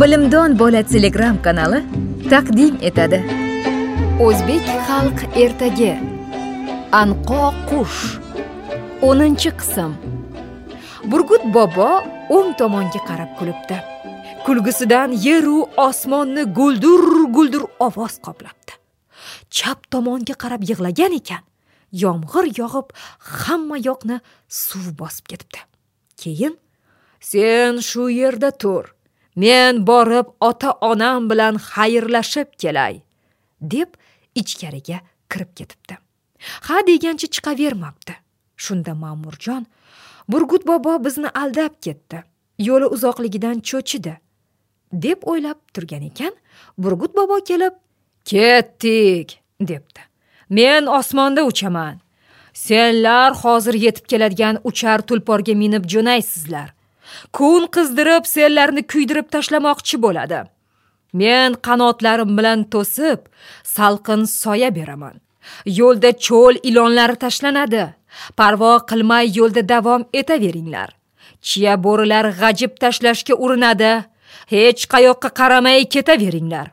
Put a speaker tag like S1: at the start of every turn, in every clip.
S1: bilimdon bola telegram kanali taqdim etadi. O'zbek xalq ertagi. Anqo qush. O'ninchi qism. Burgut bobo o'ng tomonga qarab kulibdi. Kulgisidan yeru osmonni guldur guldur ovoz qoplabdi. Chap tomonga qarab yig'lagan ekan yomg'ir yog'ib hamma yoqni suv bosib ketibdi. Keyin sen shu yerda tur men borib ota onam bilan xayrlashib kelay deb ichkariga kirib ketibdi. Ha degancha chiqavermabdi. Shunda ma'murjon burgut bobo bizni aldab ketdi yo'li uzoqligidan cho'chidi deb o'ylab turgan ekan burgut bobo kelib ketdik debdi. Men osmonda uchaman. Senlar hozir yetib keladigan uchar tulporga minib jo'naysizlar. Kun qizdirib sellarni kuydirib tashlamoqchi bo'ladi. Men qanotlarim bilan to'sib salqin soya beraman. Yo'lda cho'l ilonlari tashlanadi. Parvo qilmay yo'lda davom etaveringlar. Chiya bo'rilar g'ajib tashlashga urinadi. Hech qayoqqa qaramay ketaveringlar.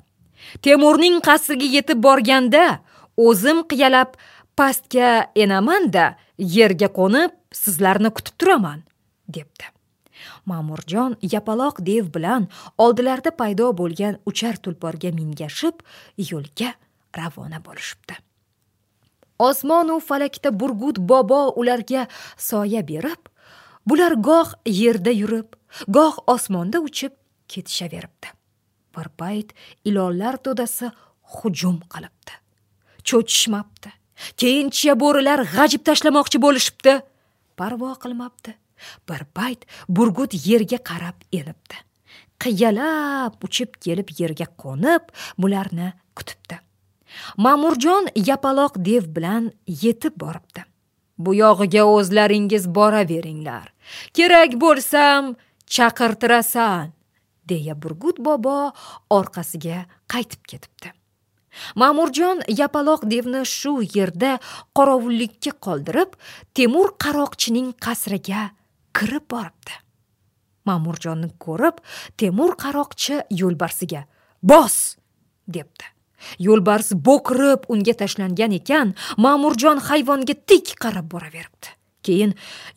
S1: Temurning qasriga yetib borganda o'zim qiyalab pastga enamanda yerga qo'nib sizlarni kutib turaman debdi. Ma'murjon yapaloq dev bilan oldilarida paydo bo'lgan uchar tulporga mingashib yo'lga ravona bo'lishibdi. Osmonu falakda burgut bobo ularga soya berib bular goh yerda yurib goh osmonda uchib ketishaveribdi. Bir payt ilonlar to'dasi hujum qilibdi. Cho'chishmabdi. Keyin chiya bo'rilar g'ajib tashlamoqchi bo'lishibdi. Parvo qilmabdi. Bir payt burgut yerga qarab elibdi qiyalab uchib kelib yerga qo'nib bularni kutibdi. Ma'murjon yapaloq dev bilan yetib boribdi. Bu yog'iga o'zlaringiz boraveringlar. Kerak bo'lsam chaqirtirasan deya burgut bobo orqasiga qaytib ketibdi. Ma'murjon yapaloq devni shu yerda qorovullikka qoldirib temur qaroqchining qasriga kirib boribdi. Ma'murjonni ko'rib temur qaroqchi yo'lbarsiga bos! debdi. Yo'lbars bo'kirib unga tashlangan ekan ma'murjon hayvonga tik qarab boraveribdi. Keyin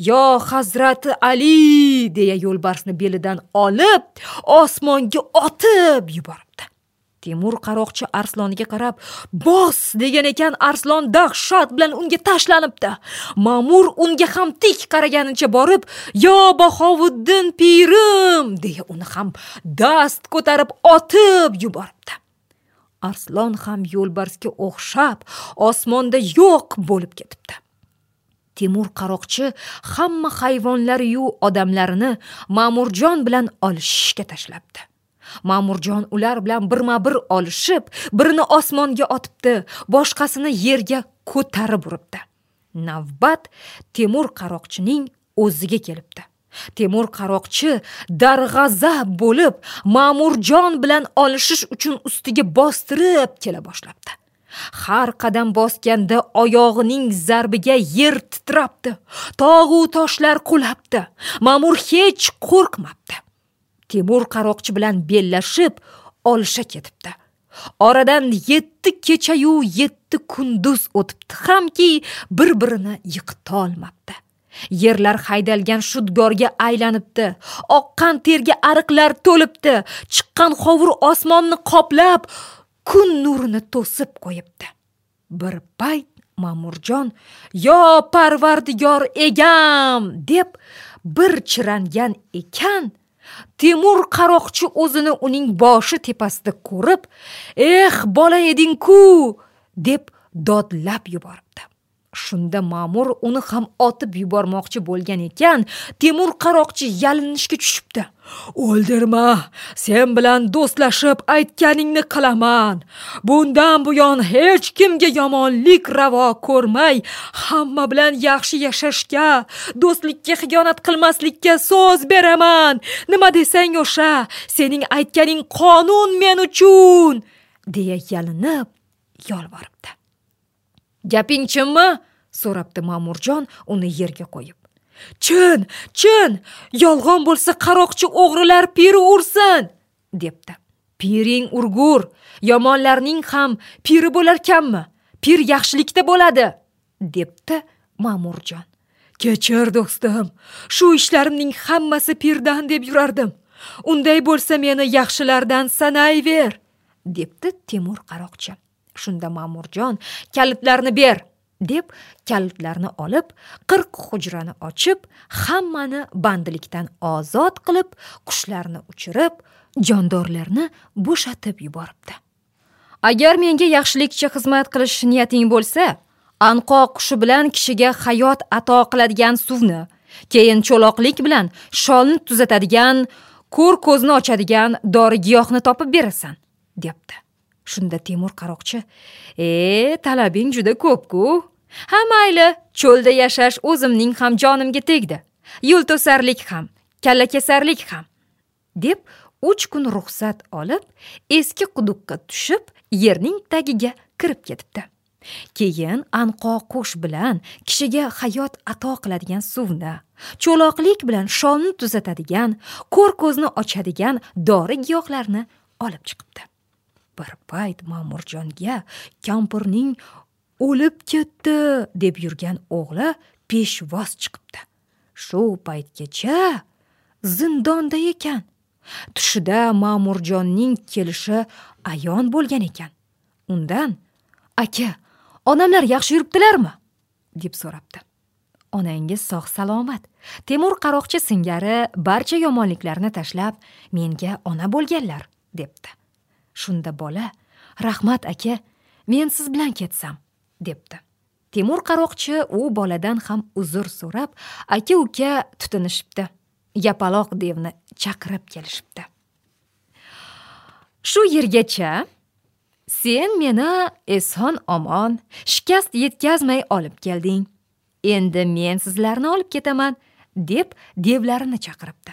S1: yo hazrati ali! deya yo'lbarsni belidan olib osmonga otib yuboribdi. Temur qaroqchi arsloniga qarab bos! degan ekan arslon dahshat bilan unga tashlanibdi. Ma'mur unga ham tik qaraganicha borib yo bahovuddin pirim! deya uni ham dast ko'tarib otib yuboribdi. Arslon ham yo'lbarsga o'xshab osmonda yo'q bo'lib ketibdi. Temur qaroqchi hamma hayvonlariyu odamlarini ma'murjon bilan olishishga tashlabdi. Ma'murjon ular bilan birma bir olishib birini osmonga otibdi boshqasini yerga ko'tarib uribdi. Navbat temur qaroqchining o'ziga kelibdi. Temur qaroqchi darg'azab bo'lib ma'murjon bilan olishish uchun ustiga bostirib kela boshlabdi. Har qadam bosganda oyog'ining zarbiga yer titrabdi tog'u toshlar qulabdi. Ma'mur hech qo'rqmabdi. Temur qaroqchi bilan bellashib olisha ketibdi. Oradan yetti kechayu yetti kunduz o'tibdi hamki bir birini yiqitolmabdi. Yerlar haydalgan shudgorga aylanibdi. Oqqan terga ariqlar to'libdi. Chiqqan hovur osmonni qoplab kun nurini to'sib qo'yibdi. Bir payt ma'murjon yo parvardigor egam! deb bir chirangan ekan temur qaroqchi o'zini uning boshi tepasida ko'rib eh bola eding-ku! deb dodlab yuboribdi. Shunda ma'mur uni ham otib yubormoqchi bo'lgan ekan. Temur qaroqchi yalinishga tushibdi. O'ldirma sen bilan do'stlashib aytganingni qilaman. Bundan buyon hech kimga yomonlik ravo ko'rmay hamma bilan yaxshi yashashga do'stlikka xiyonat qilmaslikka so'z beraman. Nima desang o'sha sening aytganing qonun men uchun deya yalinib yolvoribdi. Gaping chinmi? So'rabdi ma'murjon uni yerga qo'yib. Chin chin yolg'on bo'lsa qaroqchi o'g'rilar piri ursin debdi. Piring urgur yomonlarning ham piri bo'larkanmi pir yaxshilikda bo'ladi debdi ma'murjon. Kechir do'stim shu ishlarimning hammasi pirdan deb yurardim. Unday bo'lsa meni yaxshilardan sanayver debdi temur qaroqchi. Shunda ma'murjon kalitlarni ber deb kalitlarni olib qirq hujrani ochib hammani bandlikdan ozod qilib qushlarni uchirib jondorlarni bo'shatib yuboribdi. Agar menga yaxshilikcha xizmat qilish niyating bo'lsa anqo qushi bilan kishiga hayot ato qiladigan suvni keyin cho'loqlik bilan sholni tuzatadigan ko'r ko'zni ochadigan dori giyohni topib berasan debdi. Shunda temur qaroqchi e talabing juda ko'p-ku. Ha mayli cho'lda yashash o'zimning ham jonimga tegdi. Yo'lto'sarlik ham kallakesarlik ham. deb uch kun ruxsat olib eski quduqqa tushib yerning tagiga kirib ketibdi. Keyin anqo qush bilan kishiga hayot ato qiladigan suvni cho'loqlik bilan sholni tuzatadigan ko'r ko'zni ochadigan dori giyohlarni olib chiqibdi. Bir payt ma'murjonga kampirning o'lib ketdi deb yurgan o'g'li peshvoz chiqibdi. Shu paytgacha zindonda ekan. Tushida ma'murjonning kelishi ayon bo'lgan ekan. Undan aka onamlar yaxshi yuribdilarmi? deb so'rabdi. Onangiz sog' salomat temur qaroqchi singari barcha yomonliklarni tashlab menga ona bo'lganlar debdi. Shunda bola rahmat aka men siz bilan ketsam debdi. Temur qaroqchi u boladan ham uzr so'rab aka uka tutinishibdi. Yapaloq devni chaqirib kelishibdi. Shu yergacha sen meni eson omon shikast yetkazmay olib kelding. Endi men sizlarni olib ketaman deb devlarini chaqiribdi.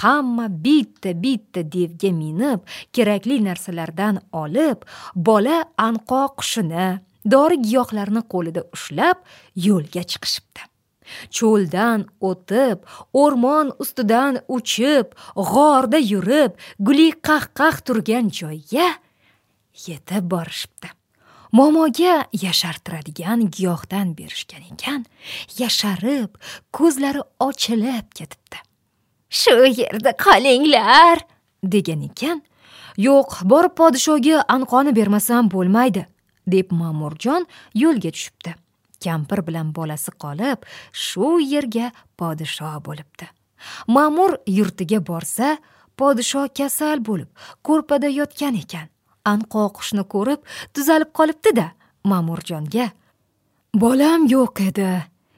S1: Hamma bitta bitta devga minib kerakli narsalardan olib bola anqo qushini dori giyohlarni qo'lida ushlab yo'lga chiqishibdi. Cho'ldan o'tib o'rmon ustidan uchib g'orda yurib guli qahqah turgan joyga yetib borishibdi. Momoga yashartiradigan giyohdan berishgan ekan yasharib ko'zlari ochilib ketibdi. Shu yerda qolinglar degan ekan. Yo'q borib podshoga anqoni bermasam bo'lmaydi deb ma'murjon yo'lga tushibdi. Kampir bilan bolasi qolib shu yerga podsho bo'libdi. Ma'mur yurtiga borsa podsho kasal bo'lib ko'rpada yotgan ekan. Anqo qushni ko'rib tuzalib qolibdi-da ma'murjonga. Bolam yo'q edi.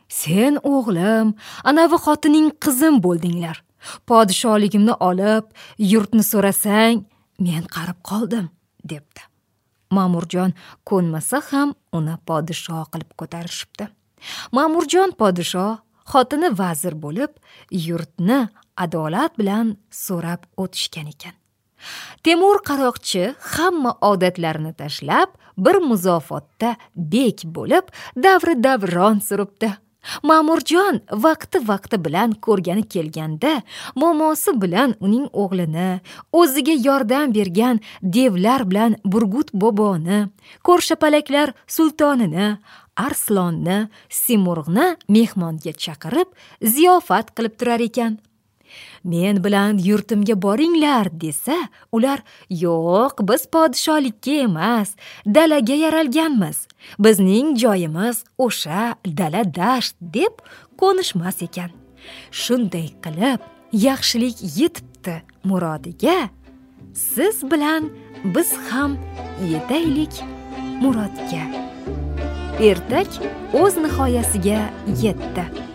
S1: Sen o'g'lim anavi xotining qizim bo'ldinglar. Podsholigimni olib yurtni so'rasang men qarib qoldim debdi. Ma'murjon ko'nmasa ham uni podsho qilib ko'tarishibdi. Ma'murjon podsho xotini vazir bo'lib yurtni adolat bilan so'rab o'tishgan ekan. Temur qaroqchi hamma odatlarini tashlab bir muzofotda bek bo'lib davri davron suribdi. Ma'murjon vaqti vaqti bilan ko'rgani kelganda momosi bilan uning o'g'lini o'ziga yordam bergan devlar bilan burgut boboni ko'rshapalaklar sultonini arslonni simurg'ni mehmonga chaqirib ziyofat qilib turar ekan. Men bilan yurtimga boringlar desa ular yo'q biz podsholikka emas dalaga yaralganmiz. Bizning joyimiz o'sha dala dasht deb ko'nishmas ekan. Shunday qilib yaxshilik yetibdi murodiga. Siz bilan biz ham yetaylik murodga. Ertak o'z nihoyasiga yetdi.